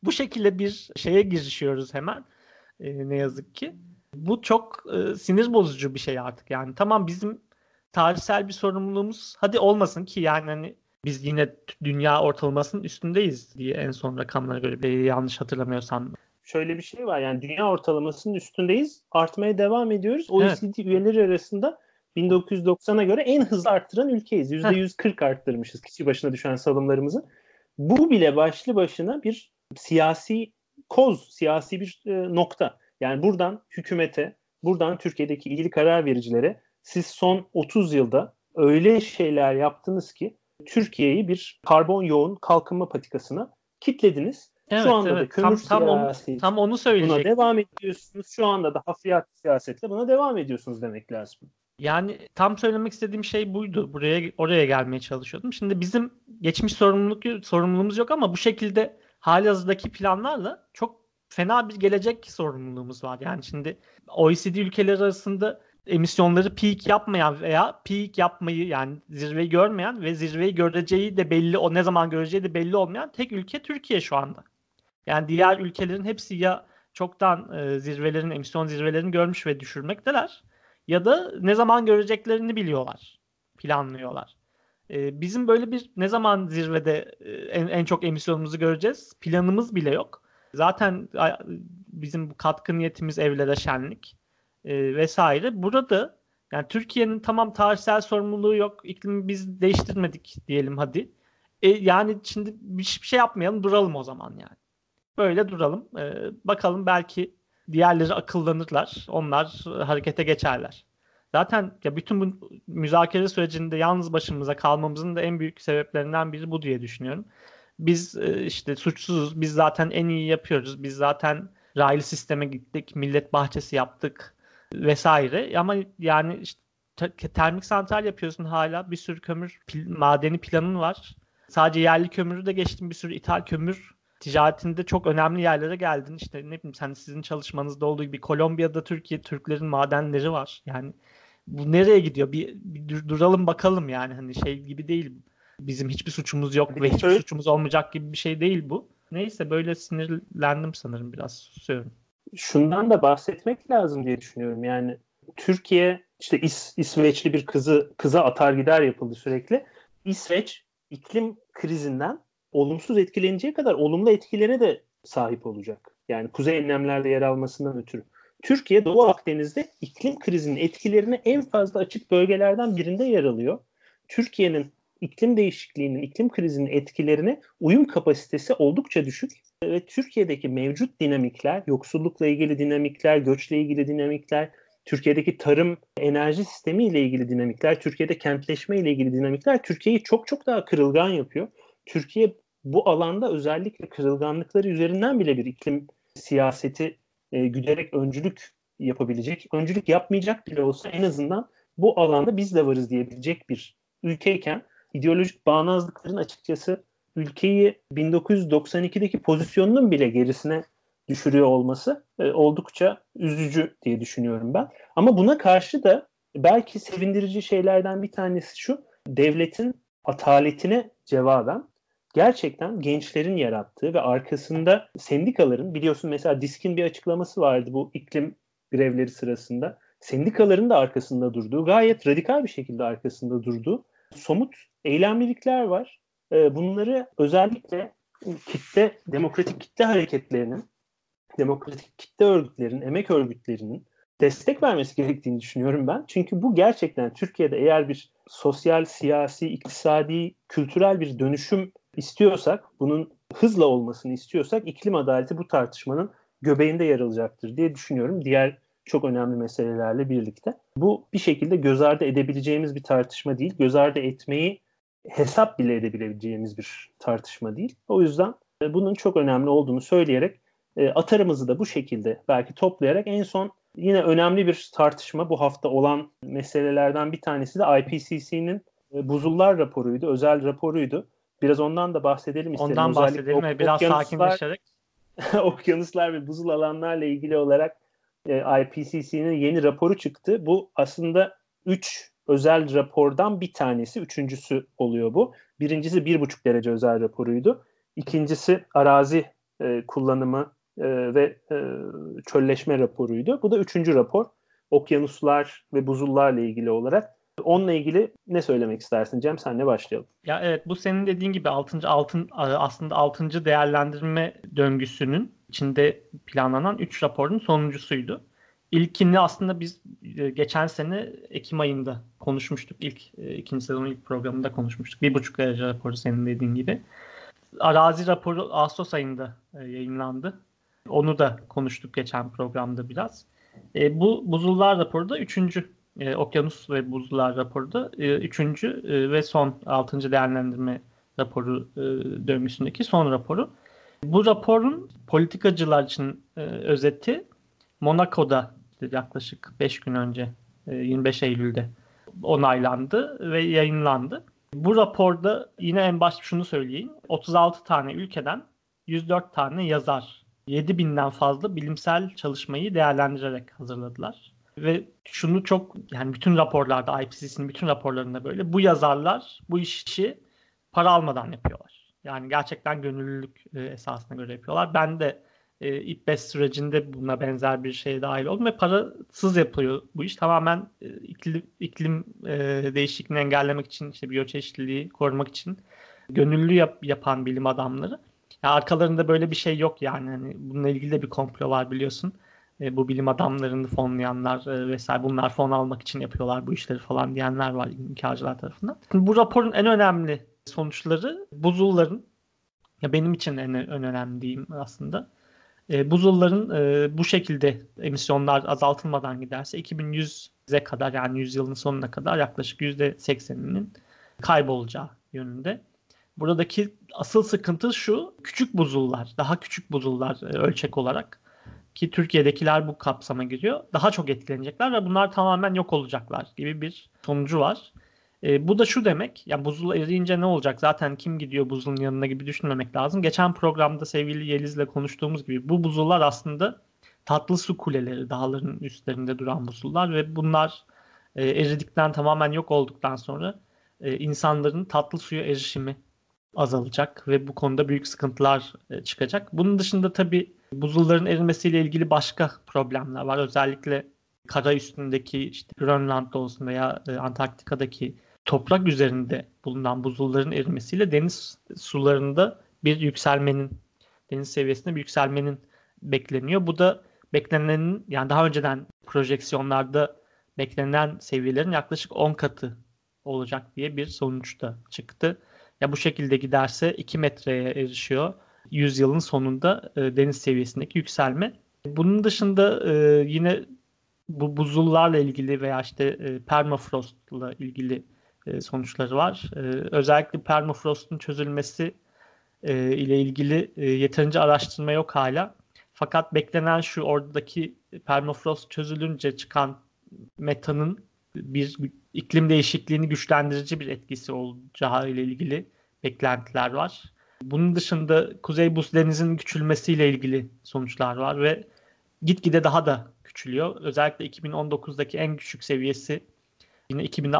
bu şekilde bir şeye girişiyoruz hemen. E, ne yazık ki. Bu çok e, sinir bozucu bir şey artık. Yani tamam bizim tarihsel bir sorumluluğumuz hadi olmasın ki yani hani biz yine dünya ortalamasının üstündeyiz diye en son rakamlara göre yanlış hatırlamıyorsam. Şöyle bir şey var yani dünya ortalamasının üstündeyiz. Artmaya devam ediyoruz. OECD evet. üyeleri arasında 1990'a göre en hızlı arttıran ülkeyiz. %140 arttırmışız kişi başına düşen salımlarımızı. Bu bile başlı başına bir siyasi koz, siyasi bir e, nokta. Yani buradan hükümete, buradan Türkiye'deki ilgili karar vericilere siz son 30 yılda öyle şeyler yaptınız ki Türkiye'yi bir karbon yoğun kalkınma patikasına kitlediniz. Evet, Şu anda evet. da kömür tam, tam onu, tam onu söyleyecek. Buna devam ediyorsunuz. Şu anda da hafriyat siyasetle buna devam ediyorsunuz demek lazım. Yani tam söylemek istediğim şey buydu. Buraya oraya gelmeye çalışıyordum. Şimdi bizim geçmiş sorumluluk sorumluluğumuz yok ama bu şekilde halihazırdaki planlarla çok fena bir gelecek sorumluluğumuz var. Yani şimdi OECD ülkeleri arasında emisyonları peak yapmayan veya peak yapmayı yani zirveyi görmeyen ve zirveyi göreceği de belli o ne zaman göreceği de belli olmayan tek ülke Türkiye şu anda. Yani diğer ülkelerin hepsi ya çoktan e, zirvelerin emisyon zirvelerini görmüş ve düşürmekteler ya da ne zaman göreceklerini biliyorlar, planlıyorlar. E, bizim böyle bir ne zaman zirvede e, en, en çok emisyonumuzu göreceğiz planımız bile yok. Zaten bizim bu katkı niyetimiz evlere şenlik e, vesaire. Burada yani Türkiye'nin tamam tarihsel sorumluluğu yok. İklimi biz değiştirmedik diyelim hadi. E, yani şimdi bir şey yapmayalım duralım o zaman yani. Böyle duralım. E, bakalım belki diğerleri akıllanırlar. Onlar harekete geçerler. Zaten ya bütün bu müzakere sürecinde yalnız başımıza kalmamızın da en büyük sebeplerinden biri bu diye düşünüyorum. Biz e, işte suçsuzuz. Biz zaten en iyi yapıyoruz. Biz zaten raylı sisteme gittik. Millet bahçesi yaptık vesaire. Ama yani işte termik santral yapıyorsun hala. Bir sürü kömür pil, madeni planın var. Sadece yerli kömürü de geçtim. Bir sürü ithal kömür ticaretinde çok önemli yerlere geldin. İşte ne bileyim sen sizin çalışmanızda olduğu gibi Kolombiya'da Türkiye Türklerin madenleri var. Yani bu nereye gidiyor? Bir, bir duralım bakalım yani hani şey gibi değil. Bizim hiçbir suçumuz yok ve hiçbir suçumuz olmayacak gibi bir şey değil bu. Neyse böyle sinirlendim sanırım biraz susuyorum. Şundan da bahsetmek lazım diye düşünüyorum. Yani Türkiye işte İs, İsveçli bir kızı kıza atar gider yapıldı sürekli. İsveç iklim krizinden olumsuz etkileneceği kadar olumlu etkilere de sahip olacak. Yani kuzey enlemlerde yer almasından ötürü. Türkiye Doğu Akdeniz'de iklim krizinin etkilerini en fazla açık bölgelerden birinde yer alıyor. Türkiye'nin iklim değişikliğinin, iklim krizinin etkilerine uyum kapasitesi oldukça düşük ve Türkiye'deki mevcut dinamikler, yoksullukla ilgili dinamikler, göçle ilgili dinamikler, Türkiye'deki tarım enerji sistemi ile ilgili dinamikler, Türkiye'de kentleşme ile ilgili dinamikler Türkiye'yi çok çok daha kırılgan yapıyor. Türkiye bu alanda özellikle kırılganlıkları üzerinden bile bir iklim siyaseti e, güderek öncülük yapabilecek, öncülük yapmayacak bile olsa en azından bu alanda biz de varız diyebilecek bir ülkeyken ideolojik bağnazlıkların açıkçası ülkeyi 1992'deki pozisyonunun bile gerisine düşürüyor olması e, oldukça üzücü diye düşünüyorum ben. Ama buna karşı da belki sevindirici şeylerden bir tanesi şu. Devletin ataletine cevaben gerçekten gençlerin yarattığı ve arkasında sendikaların biliyorsun mesela Disk'in bir açıklaması vardı bu iklim grevleri sırasında. Sendikaların da arkasında durduğu, gayet radikal bir şekilde arkasında durduğu somut eylemlilikler var. Ee, bunları özellikle kitle, demokratik kitle hareketlerinin, demokratik kitle örgütlerinin, emek örgütlerinin destek vermesi gerektiğini düşünüyorum ben. Çünkü bu gerçekten Türkiye'de eğer bir sosyal, siyasi, iktisadi, kültürel bir dönüşüm istiyorsak, bunun hızla olmasını istiyorsak iklim adaleti bu tartışmanın göbeğinde yer alacaktır diye düşünüyorum. Diğer çok önemli meselelerle birlikte. Bu bir şekilde göz ardı edebileceğimiz bir tartışma değil. Göz ardı etmeyi hesap bile edebileceğimiz bir tartışma değil. O yüzden e, bunun çok önemli olduğunu söyleyerek e, atarımızı da bu şekilde belki toplayarak en son yine önemli bir tartışma bu hafta olan meselelerden bir tanesi de IPCC'nin e, buzullar raporuydu, özel raporuydu. Biraz ondan da bahsedelim istedim. Ondan bahsedelim ve biraz sakinleşerek. okyanuslar ve buzul alanlarla ilgili olarak e, IPCC'nin yeni raporu çıktı. Bu aslında 3 özel rapordan bir tanesi. Üçüncüsü oluyor bu. Birincisi 1,5 derece özel raporuydu. İkincisi arazi e, kullanımı e, ve e, çölleşme raporuydu. Bu da üçüncü rapor. Okyanuslar ve buzullarla ilgili olarak. Onunla ilgili ne söylemek istersin Cem? Senle başlayalım. Ya evet bu senin dediğin gibi 6. altın aslında 6. değerlendirme döngüsünün içinde planlanan 3 raporun sonuncusuydu. İlkini aslında biz e, geçen sene Ekim ayında konuşmuştuk. İlk e, ikinci sezonun ilk programında konuşmuştuk. Bir buçuk derece raporu senin dediğin gibi. Arazi raporu Ağustos ayında e, yayınlandı. Onu da konuştuk geçen programda biraz. Bu buzullar raporu da üçüncü Okyanus ve buzullar raporu da üçüncü ve son altıncı değerlendirme raporu döngüsündeki son raporu. Bu raporun politikacılar için özeti Monaco'da yaklaşık 5 gün önce 25 Eylül'de onaylandı ve yayınlandı. Bu raporda yine en başta şunu söyleyeyim. 36 tane ülkeden 104 tane yazar 7000'den fazla bilimsel çalışmayı değerlendirerek hazırladılar. Ve şunu çok yani bütün raporlarda IPCC'nin bütün raporlarında böyle bu yazarlar bu işi para almadan yapıyorlar. Yani gerçekten gönüllülük e, esasına göre yapıyorlar. Ben de e, İPBES sürecinde buna benzer bir şeye dahil oldum ve parasız yapılıyor bu iş. Tamamen e, iklim, iklim e, değişikliğini engellemek için, işte biyoçeşitliliği korumak için gönüllü yap, yapan bilim adamları. Yani arkalarında böyle bir şey yok yani. Hani bununla ilgili de bir komplo var biliyorsun. E, bu bilim adamlarını fonlayanlar e, vesaire bunlar fon almak için yapıyorlar bu işleri falan diyenler var inkarcılar tarafından. Bu raporun en önemli sonuçları buzulların ya benim için en, en önemli diyeyim aslında e, buzulların bu şekilde emisyonlar azaltılmadan giderse 2100'e kadar yani yüzyılın sonuna kadar yaklaşık %80'inin kaybolacağı yönünde. Buradaki asıl sıkıntı şu küçük buzullar, daha küçük buzullar ölçek olarak ki Türkiye'dekiler bu kapsama giriyor. Daha çok etkilenecekler ve bunlar tamamen yok olacaklar gibi bir sonucu var. E, bu da şu demek, ya buzul eriyince ne olacak? Zaten kim gidiyor buzulun yanına gibi düşünmemek lazım. Geçen programda sevgili Yeliz'le konuştuğumuz gibi bu buzullar aslında tatlı su kuleleri, dağların üstlerinde duran buzullar ve bunlar e, eridikten tamamen yok olduktan sonra e, insanların tatlı suya erişimi azalacak ve bu konuda büyük sıkıntılar e, çıkacak. Bunun dışında tabii buzulların erimesiyle ilgili başka problemler var. Özellikle kara üstündeki işte Grönland'da olsun veya e, Antarktika'daki toprak üzerinde bulunan buzulların erimesiyle deniz sularında bir yükselmenin deniz seviyesinde bir yükselmenin bekleniyor. Bu da beklenenin yani daha önceden projeksiyonlarda beklenen seviyelerin yaklaşık 10 katı olacak diye bir sonuç da çıktı. Ya bu şekilde giderse 2 metreye erişiyor. Yüzyılın sonunda e, deniz seviyesindeki yükselme. Bunun dışında e, yine bu buzullarla ilgili veya işte e, permafrostla ilgili e, sonuçları var. E, özellikle permafrostun çözülmesi e, ile ilgili e, yeterince araştırma yok hala. Fakat beklenen şu oradaki permafrost çözülünce çıkan metanın bir iklim değişikliğini güçlendirici bir etkisi olacağı ile ilgili beklentiler var. Bunun dışında Kuzey Buz Denizi'nin küçülmesiyle ilgili sonuçlar var ve gitgide daha da küçülüyor. Özellikle 2019'daki en küçük seviyesi yine 2000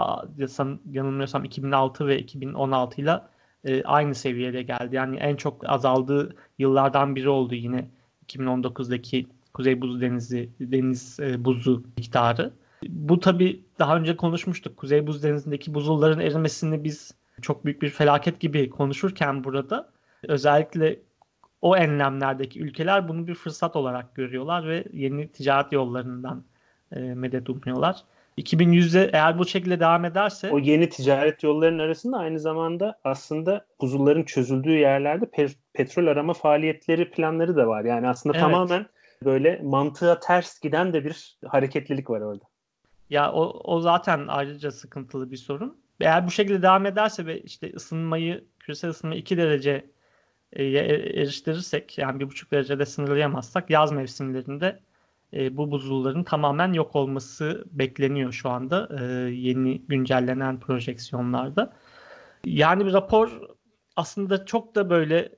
yanılmıyorsam 2006 ve 2016 ile e, aynı seviyede geldi. Yani en çok azaldığı yıllardan biri oldu yine 2019'daki Kuzey Buz Denizi deniz e, buzu miktarı. Bu tabi daha önce konuşmuştuk. Kuzey Buz Denizi'ndeki buzulların erimesini biz çok büyük bir felaket gibi konuşurken burada özellikle o enlemlerdeki ülkeler bunu bir fırsat olarak görüyorlar ve yeni ticaret yollarından e, medet umuyorlar. 2100'e eğer bu şekilde devam ederse o yeni ticaret yollarının arasında aynı zamanda aslında buzulların çözüldüğü yerlerde pe- petrol arama faaliyetleri planları da var. Yani aslında evet. tamamen böyle mantığa ters giden de bir hareketlilik var orada. Ya o, o zaten ayrıca sıkıntılı bir sorun. Eğer bu şekilde devam ederse ve işte ısınmayı, küresel ısınmayı 2 derece e, eriştirirsek yani bir buçuk derecede sınırlayamazsak yaz mevsimlerinde e, bu buzulların tamamen yok olması bekleniyor şu anda e, yeni güncellenen projeksiyonlarda. Yani bir rapor aslında çok da böyle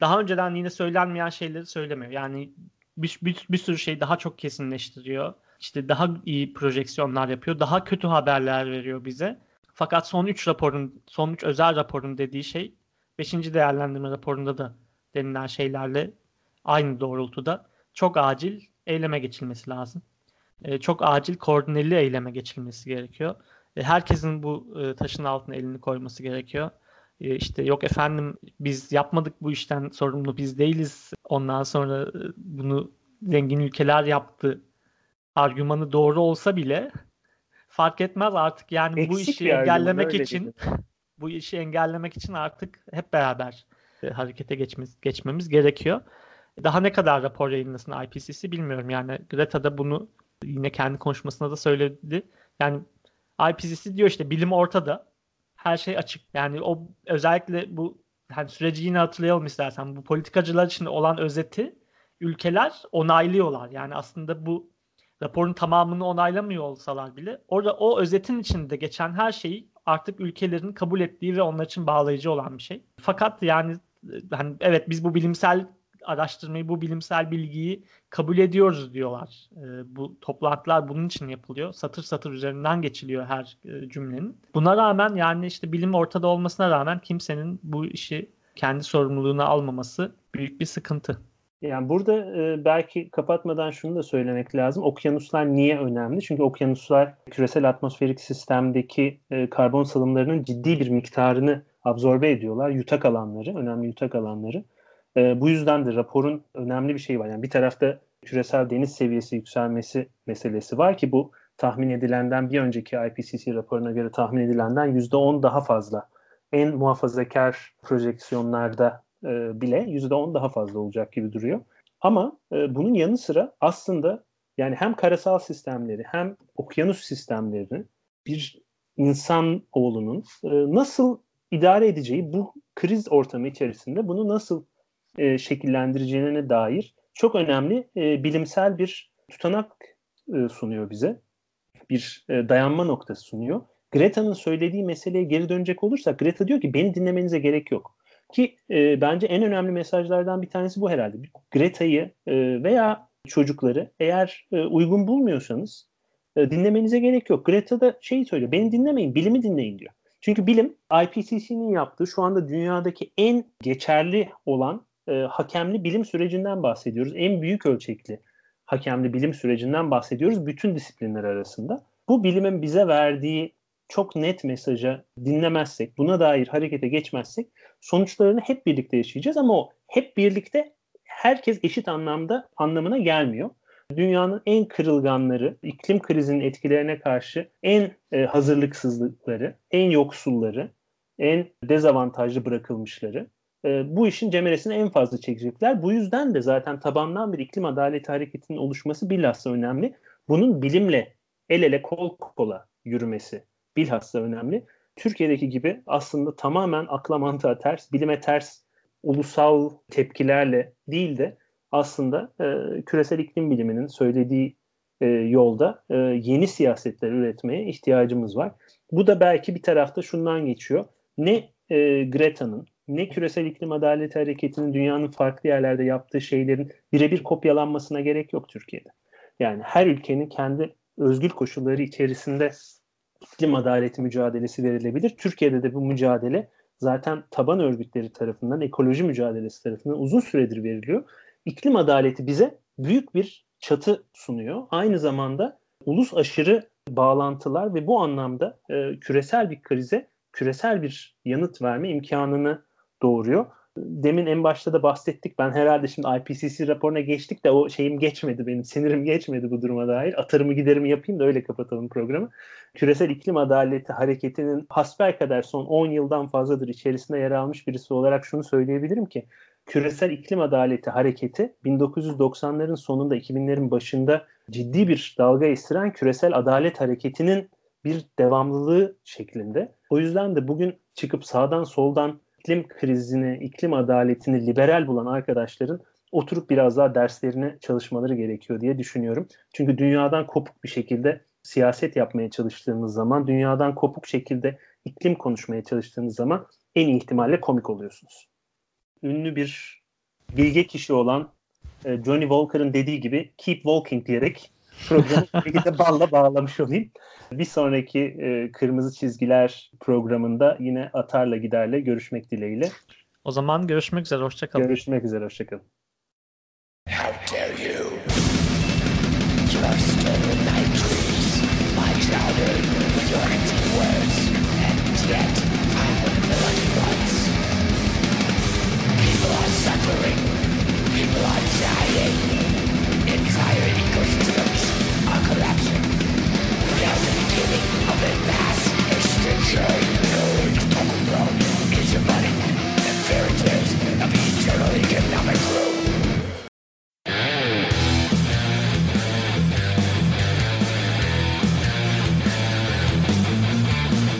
daha önceden yine söylenmeyen şeyleri söylemiyor. Yani bir, bir, bir sürü şey daha çok kesinleştiriyor. İşte daha iyi projeksiyonlar yapıyor. Daha kötü haberler veriyor bize. Fakat son 3 raporun, son 3 özel raporun dediği şey 5. değerlendirme raporunda da denilen şeylerle aynı doğrultuda çok acil eyleme geçilmesi lazım. E, çok acil koordineli eyleme geçilmesi gerekiyor. E, herkesin bu e, taşın altına elini koyması gerekiyor. E, işte yok efendim biz yapmadık bu işten sorumlu biz değiliz. Ondan sonra e, bunu zengin ülkeler yaptı. Argümanı doğru olsa bile fark etmez artık yani Eksik bu işi engellemek için bu işi engellemek için artık hep beraber e, harekete geçmemiz, geçmemiz gerekiyor. Daha ne kadar rapor yayınlasın IPCC bilmiyorum. Yani Greta da bunu yine kendi konuşmasında da söyledi. Yani IPCC diyor işte bilim ortada. Her şey açık. Yani o özellikle bu hani süreci yine hatırlayalım istersen. Bu politikacılar için olan özeti ülkeler onaylıyorlar. Yani aslında bu raporun tamamını onaylamıyor olsalar bile orada o özetin içinde geçen her şeyi artık ülkelerin kabul ettiği ve onlar için bağlayıcı olan bir şey. Fakat yani hani evet biz bu bilimsel araştırmayı, bu bilimsel bilgiyi kabul ediyoruz diyorlar. E, bu toplantılar bunun için yapılıyor. Satır satır üzerinden geçiliyor her e, cümlenin. Buna rağmen yani işte bilim ortada olmasına rağmen kimsenin bu işi kendi sorumluluğuna almaması büyük bir sıkıntı. Yani burada e, belki kapatmadan şunu da söylemek lazım. Okyanuslar niye önemli? Çünkü okyanuslar küresel atmosferik sistemdeki e, karbon salımlarının ciddi bir miktarını absorbe ediyorlar. Yutak alanları, önemli yutak alanları. E, bu yüzden de raporun önemli bir şeyi var. Yani bir tarafta küresel deniz seviyesi yükselmesi meselesi var ki bu tahmin edilenden bir önceki IPCC raporuna göre tahmin edilenden %10 daha fazla. En muhafazakar projeksiyonlarda e, bile %10 daha fazla olacak gibi duruyor. Ama e, bunun yanı sıra aslında yani hem karasal sistemleri hem okyanus sistemlerini bir insan oğlunun e, nasıl idare edeceği bu kriz ortamı içerisinde bunu nasıl e, şekillendireceğine dair çok önemli e, bilimsel bir tutanak e, sunuyor bize. Bir e, dayanma noktası sunuyor. Greta'nın söylediği meseleye geri dönecek olursak Greta diyor ki beni dinlemenize gerek yok. Ki e, bence en önemli mesajlardan bir tanesi bu herhalde. Greta'yı e, veya çocukları eğer e, uygun bulmuyorsanız e, dinlemenize gerek yok. Greta da şey söylüyor. Beni dinlemeyin, bilimi dinleyin diyor. Çünkü bilim IPCC'nin yaptığı şu anda dünyadaki en geçerli olan e, hakemli bilim sürecinden bahsediyoruz. En büyük ölçekli hakemli bilim sürecinden bahsediyoruz bütün disiplinler arasında. Bu bilimin bize verdiği çok net mesaja dinlemezsek, buna dair harekete geçmezsek sonuçlarını hep birlikte yaşayacağız ama o hep birlikte herkes eşit anlamda anlamına gelmiyor. Dünyanın en kırılganları, iklim krizinin etkilerine karşı en e, hazırlıksızlıkları, en yoksulları, en dezavantajlı bırakılmışları e, bu işin cemeresini en fazla çekecekler. Bu yüzden de zaten tabandan bir iklim adaleti hareketinin oluşması bilhassa önemli. Bunun bilimle el ele kol kola yürümesi bilhassa önemli. Türkiye'deki gibi aslında tamamen akla mantığa ters, bilime ters ulusal tepkilerle değil de aslında e, küresel iklim biliminin söylediği e, yolda e, yeni siyasetler üretmeye ihtiyacımız var. Bu da belki bir tarafta şundan geçiyor. Ne e, Greta'nın ne küresel iklim adaleti hareketinin dünyanın farklı yerlerde yaptığı şeylerin birebir kopyalanmasına gerek yok Türkiye'de. Yani her ülkenin kendi özgül koşulları içerisinde iklim adaleti mücadelesi verilebilir. Türkiye'de de bu mücadele zaten taban örgütleri tarafından, ekoloji mücadelesi tarafından uzun süredir veriliyor. İklim adaleti bize büyük bir çatı sunuyor. Aynı zamanda ulus aşırı bağlantılar ve bu anlamda e, küresel bir krize küresel bir yanıt verme imkanını doğuruyor. Demin en başta da bahsettik. Ben herhalde şimdi IPCC raporuna geçtik de o şeyim geçmedi benim. Sinirim geçmedi bu duruma dair. Atarımı giderimi yapayım da öyle kapatalım programı. Küresel iklim adaleti hareketinin hasbel kadar son 10 yıldan fazladır içerisinde yer almış birisi olarak şunu söyleyebilirim ki küresel iklim adaleti hareketi 1990'ların sonunda 2000'lerin başında ciddi bir dalga estiren küresel adalet hareketinin bir devamlılığı şeklinde. O yüzden de bugün çıkıp sağdan soldan iklim krizini, iklim adaletini liberal bulan arkadaşların oturup biraz daha derslerine çalışmaları gerekiyor diye düşünüyorum. Çünkü dünyadan kopuk bir şekilde siyaset yapmaya çalıştığınız zaman, dünyadan kopuk şekilde iklim konuşmaya çalıştığınız zaman en iyi ihtimalle komik oluyorsunuz. Ünlü bir bilge kişi olan e, Johnny Walker'ın dediği gibi keep walking diyerek programı bir balla bağlamış olayım. Bir sonraki e, Kırmızı Çizgiler programında yine Atar'la Gider'le görüşmek dileğiyle. O zaman görüşmek üzere, hoşçakalın. Görüşmek üzere, hoşçakalın.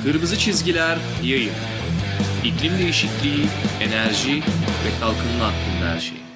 Kırmızı Çizgiler Yayın. İklim Değişikliği, Enerji ve Kalkınma Hakkında Her Şey